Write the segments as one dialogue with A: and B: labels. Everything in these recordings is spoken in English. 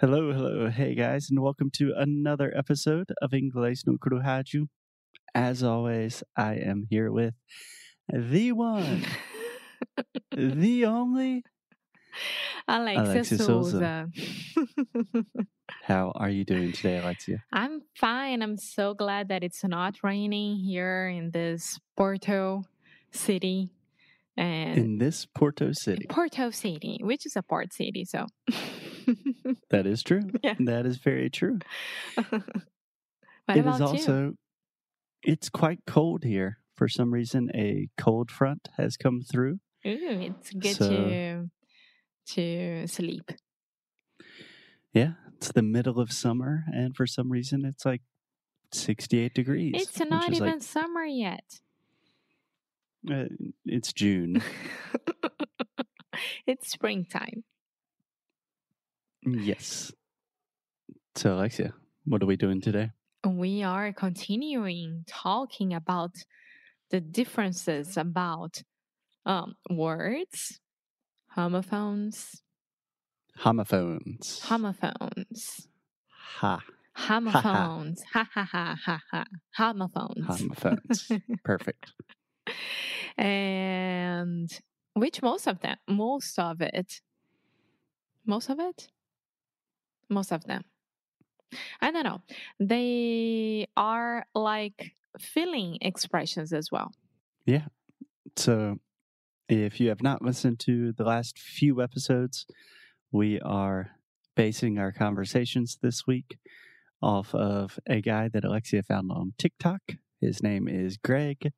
A: Hello, hello, hey guys, and welcome to another episode of Inglês no Rádio. As always, I am here with the one, the only
B: Alexia,
A: Alexia
B: Souza.
A: How are you doing today, Alexia?
B: I'm fine. I'm so glad that it's not raining here in this Porto city. And
A: In this Porto City.
B: Porto City, which is a port city, so
A: That is true.
B: Yeah.
A: That is very true. it
B: is
A: is
B: you?
A: also it's quite cold here. For some reason, a cold front has come through.
B: Ooh, it's good
A: So-
B: to to sleep.
A: Yeah, it's the middle of summer, and for some reason, it's like 68 degrees.
B: It's not even
A: like,
B: summer yet.
A: uh, it's June.
B: it's springtime.
A: Yes. So, Alexia, what are we doing today?
B: we are continuing talking about the differences about um, words, homophones,
A: Homophones.
B: homophones,
A: ha.
B: homophones, ha ha ha ha ha, homophones.
A: Homophones. Perfect.
B: and which most of them, most of it, most of it, most of them. I don't know. They are like feeling expressions as well. Yeah.
A: So, if you have not listened to the last few episodes, we are basing our conversations this week off of a guy that Alexia found on TikTok. His name is Greg,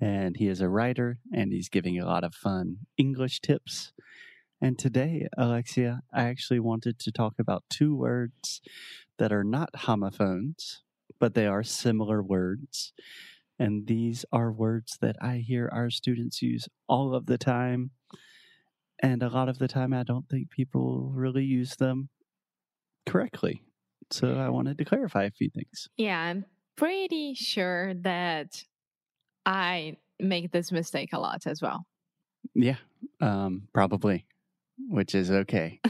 A: and he is a writer, and he's giving a lot of fun English tips. And today, Alexia, I actually wanted to talk about two words that are not homophones, but they are similar words. And these are words that I hear our students use all of the time. And a lot of the time, I don't think people really use them correctly. So I wanted to clarify a few things.
B: Yeah, I'm pretty sure that I make this mistake a lot as well.
A: Yeah, um, probably, which is okay.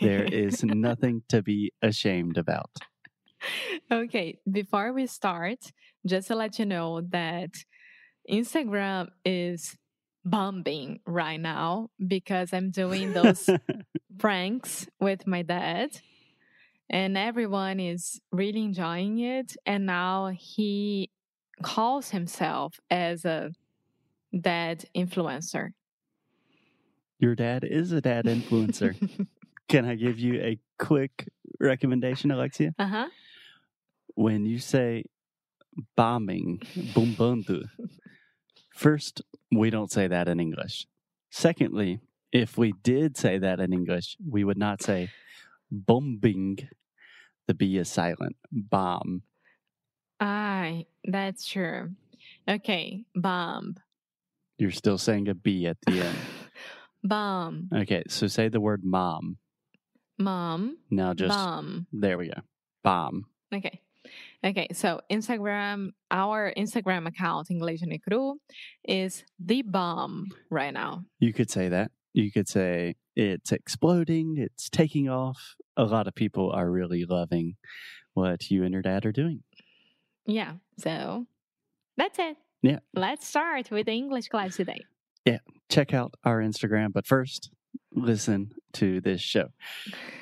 A: There is nothing to be ashamed about.
B: okay, before we start, just to let you know that Instagram is bombing right now because I'm doing those pranks with my dad and everyone is really enjoying it and now he calls himself as a dad influencer
A: Your dad is a dad influencer. Can I give you a quick recommendation, Alexia?
B: uh-huh
A: when you say bombing, bumbundu, first, we don't say that in English. Secondly, if we did say that in English, we would not say bombing. The B is silent. Bomb.
B: Aye, that's true okay bomb
A: You're still saying a B at the end.
B: bomb
A: Okay, so say the word mom.
B: mom
A: Now just,
B: bomb
A: there we go. Bomb.
B: Okay. Okay. So Instagram, our Instagram account, English no Cru, is the bomb right now.
A: You could say that. You could say it's exploding, it's taking off. A lot of people are really loving what you and your dad are doing.
B: Yeah. So that's it.
A: Yeah.
B: Let's start with the English class today.
A: Check out our Instagram, but first, listen to this show.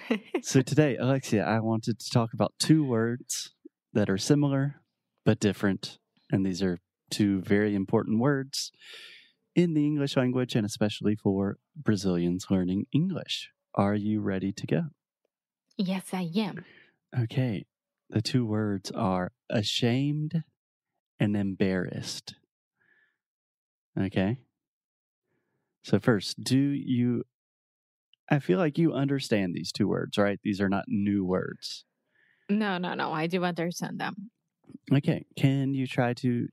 A: So, today, Alexia, I wanted to talk about two words that are similar but different. And these are two very important words in the English language and especially for Brazilians learning English. Are you ready to go?
B: yes, I am.
A: Okay. The two words are ashamed and embarrassed. Okay. So, first, do you, I feel like you understand these two words, right? These are not new words.
B: No, no, no. I do understand them.
A: Okay. Can you try to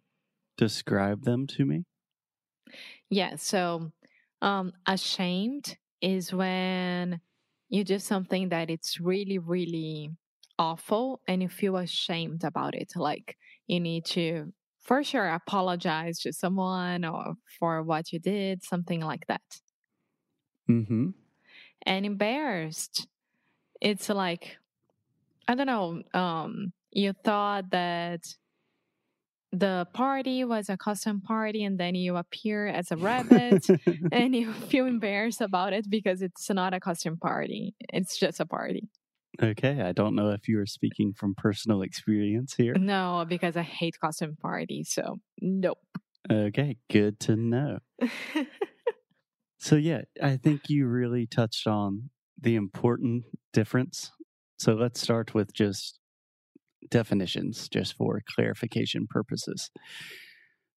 A: describe them to me?
B: Yeah. So, um, ashamed is when you do something that it's really, really awful and you feel ashamed about it. Like you need to, for sure, apologize to someone or for what you did, something like that.
A: Mm hmm.
B: And embarrassed it's like I don't know. Um, you thought that the party was a custom party, and then you appear as a rabbit, and you feel embarrassed about it because it's not a custom party; it's just a party.
A: Okay, I don't know if you are speaking from personal experience here.
B: No, because I hate costume parties, so nope.
A: Okay, good to know. So, yeah, I think you really touched on the important difference. So, let's start with just definitions, just for clarification purposes.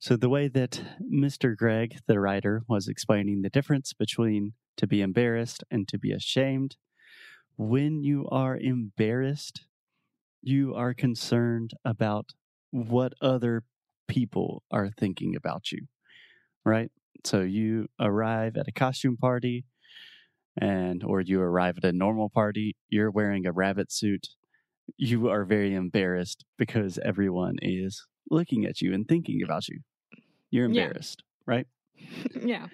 A: So, the way that Mr. Greg, the writer, was explaining the difference between to be embarrassed and to be ashamed, when you are embarrassed, you are concerned about what other people are thinking about you, right? So you arrive at a costume party and or you arrive at a normal party, you're wearing a rabbit suit. You are very embarrassed because everyone is looking at you and thinking about you. You're
B: Yeah.
A: embarrassed, right?
B: yeah.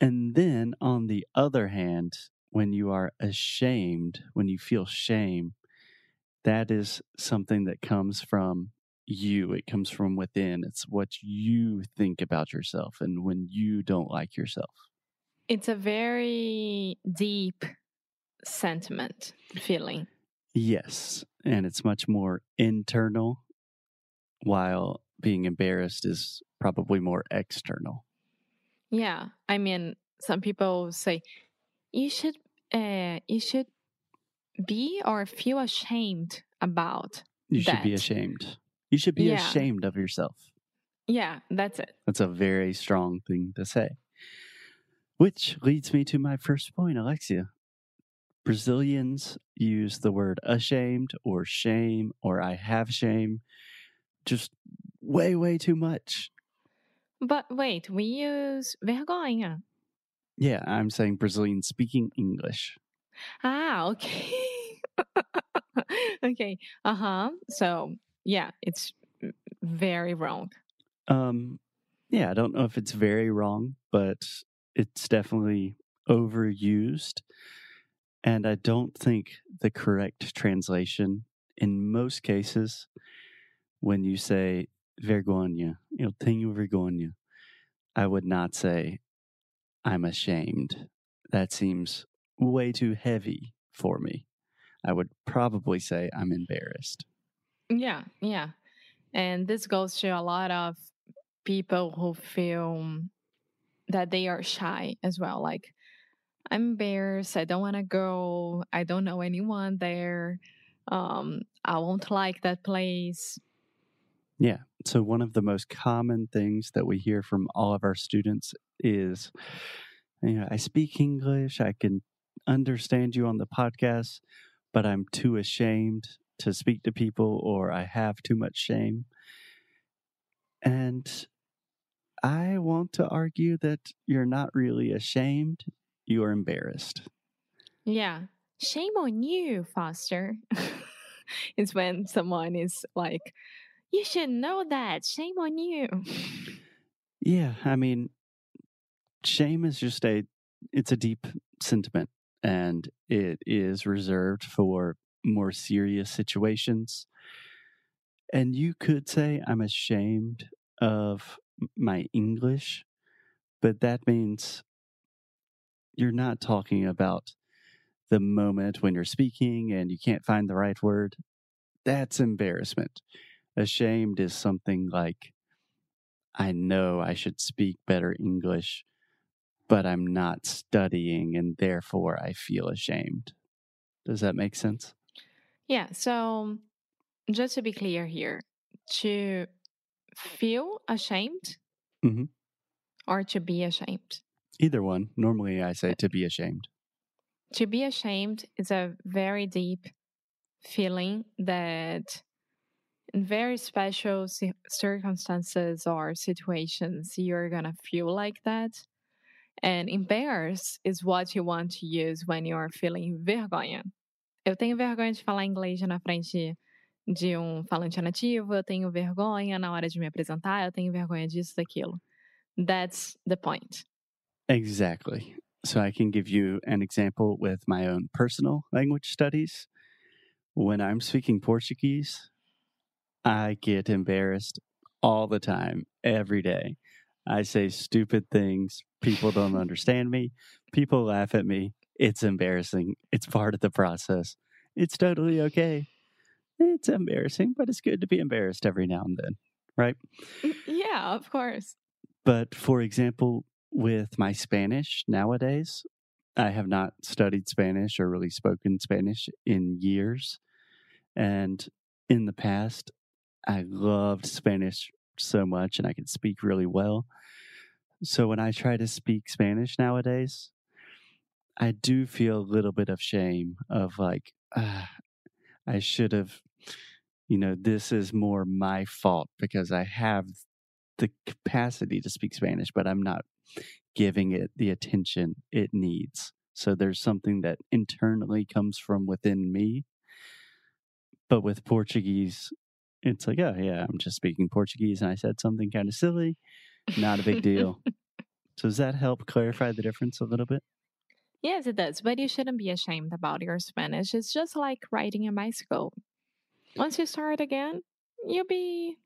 A: And then on the other hand, when you are ashamed, when you feel shame, that is something that comes from you. It comes from within. It's what you think about yourself and when you don't like yourself.
B: It's a very deep sentiment feeling.
A: Yes. And it's much more internal, while being embarrassed is probably more external.
B: Yeah. I mean, some people say you should uh you should be or feel ashamed about.
A: You should be ashamed. You should be
B: Yeah.
A: ashamed of yourself.
B: Yeah, that's it.
A: That's a very strong thing to say. Which leads me to my first point, Alexia. Brazilians use the word ashamed or shame or I have shame just way, way too much.
B: But wait, we use vergonha.
A: Yeah, I'm saying Brazilian speaking English.
B: Ah, okay. okay. Uh-huh. So, yeah, it's very wrong.
A: Um, yeah, I don't know if it's very wrong, but it's definitely overused. And I don't think the correct translation in most cases, when you say vergonha, eu tenho vergonha, I would not say I'm ashamed. That seems way too heavy for me. I would probably say I'm embarrassed.
B: Yeah, yeah. And this goes to a lot of people who feel that they are shy as well. Like, I'm embarrassed. I don't want to go. I don't know anyone there. Um, I won't like that place.
A: Yeah. So, one of the most common things that we hear from all of our students is, you know, I speak English, I can understand you on the podcast, but I'm too ashamed to speak to people or I have too much shame. And I want to argue that you're not really ashamed, you are embarrassed.
B: Yeah. Shame on you, Foster. it's when someone is like, you should know that. Shame on you.
A: Yeah, I mean, shame is just a it's a deep sentiment and it is reserved for more serious situations. And you could say I'm ashamed of my English, but that means you're not talking about the moment when you're speaking and you can't find the right word. That's embarrassment. Ashamed is something like I know I should speak better English, but I'm not studying and therefore I feel ashamed. Does that make sense?
B: Yeah. So, just to be clear here, to feel ashamed
A: Mhm.
B: or to be ashamed?
A: Either one. Normally I say to be ashamed.
B: To be ashamed is a very deep feeling that in very special circumstances or situations you're gonna feel like that. And embarrassed is what you want to use when you're feeling vergonha. Eu tenho vergonha de falar inglês na frente de um falante nativo, eu tenho vergonha na hora de me apresentar, eu tenho vergonha disso, daquilo. That's the point.
A: Exactly. So I can give you an example with my own personal language studies. When I'm speaking Portuguese, I get embarrassed all the time, every day. I say stupid things. People don't understand me. People laugh at me. It's embarrassing. It's part of the process. It's totally okay. It's embarrassing, but it's good to be embarrassed every now and then, right?
B: Mm, yeah, of course.
A: But for example, with my Spanish nowadays, I have not studied Spanish or really spoken Spanish in years. And in the past, I loved Spanish so much and I could speak really well. So when I try to speak Spanish nowadays, I do feel a little bit of shame of like, ah, I should have, you know, this is more my fault because I have the capacity to speak Spanish, but I'm not giving it the attention it needs. So there's something that internally comes from within me. But with Portuguese, it's like, oh, yeah, I'm just speaking Portuguese and I said something kind of silly. Not a big deal. so does that help clarify the difference a little bit?
B: Yes, it does. But you shouldn't be ashamed about your Spanish. It's just like riding a bicycle. Once you start again, you'll be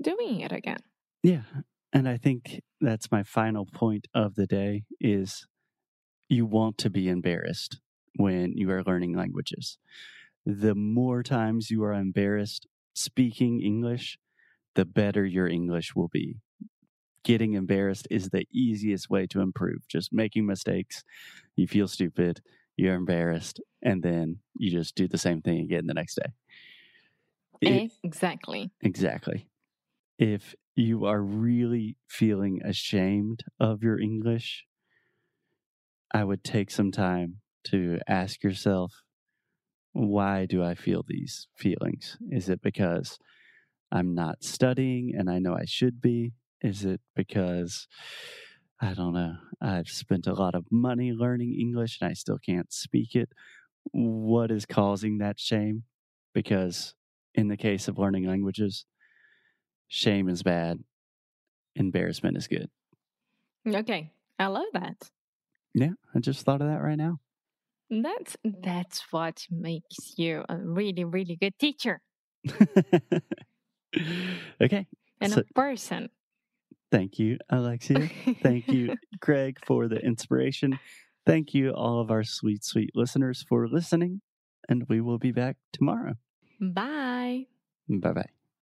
B: doing it again.
A: Yeah. And I think that's my final point of the day is you want to be embarrassed when you are learning languages. The more times you are embarrassed speaking English, the better your English will be. Getting embarrassed is the easiest way to improve. Just making mistakes, you feel stupid, you're embarrassed, and then you just do the same thing again the next day.
B: It, exactly.
A: Exactly. If you are really feeling ashamed of your English, I would take some time to ask yourself, why do I feel these feelings? Is it because I'm not studying and I know I should be? Is it because I don't know, I've spent a lot of money learning English and I still can't speak it? What is causing that shame? Because in the case of learning languages, shame is bad, embarrassment is good.
B: Okay, I love that.
A: Yeah, I just thought of that right now.
B: That's that's what makes you a really really good teacher
A: okay.
B: and
A: So-
B: a person.
A: Thank you, Alexia. Thank you, Greg, for the inspiration. Thank you, all of our sweet, sweet listeners, for listening. And we will be back tomorrow.
B: Bye.
A: Bye bye.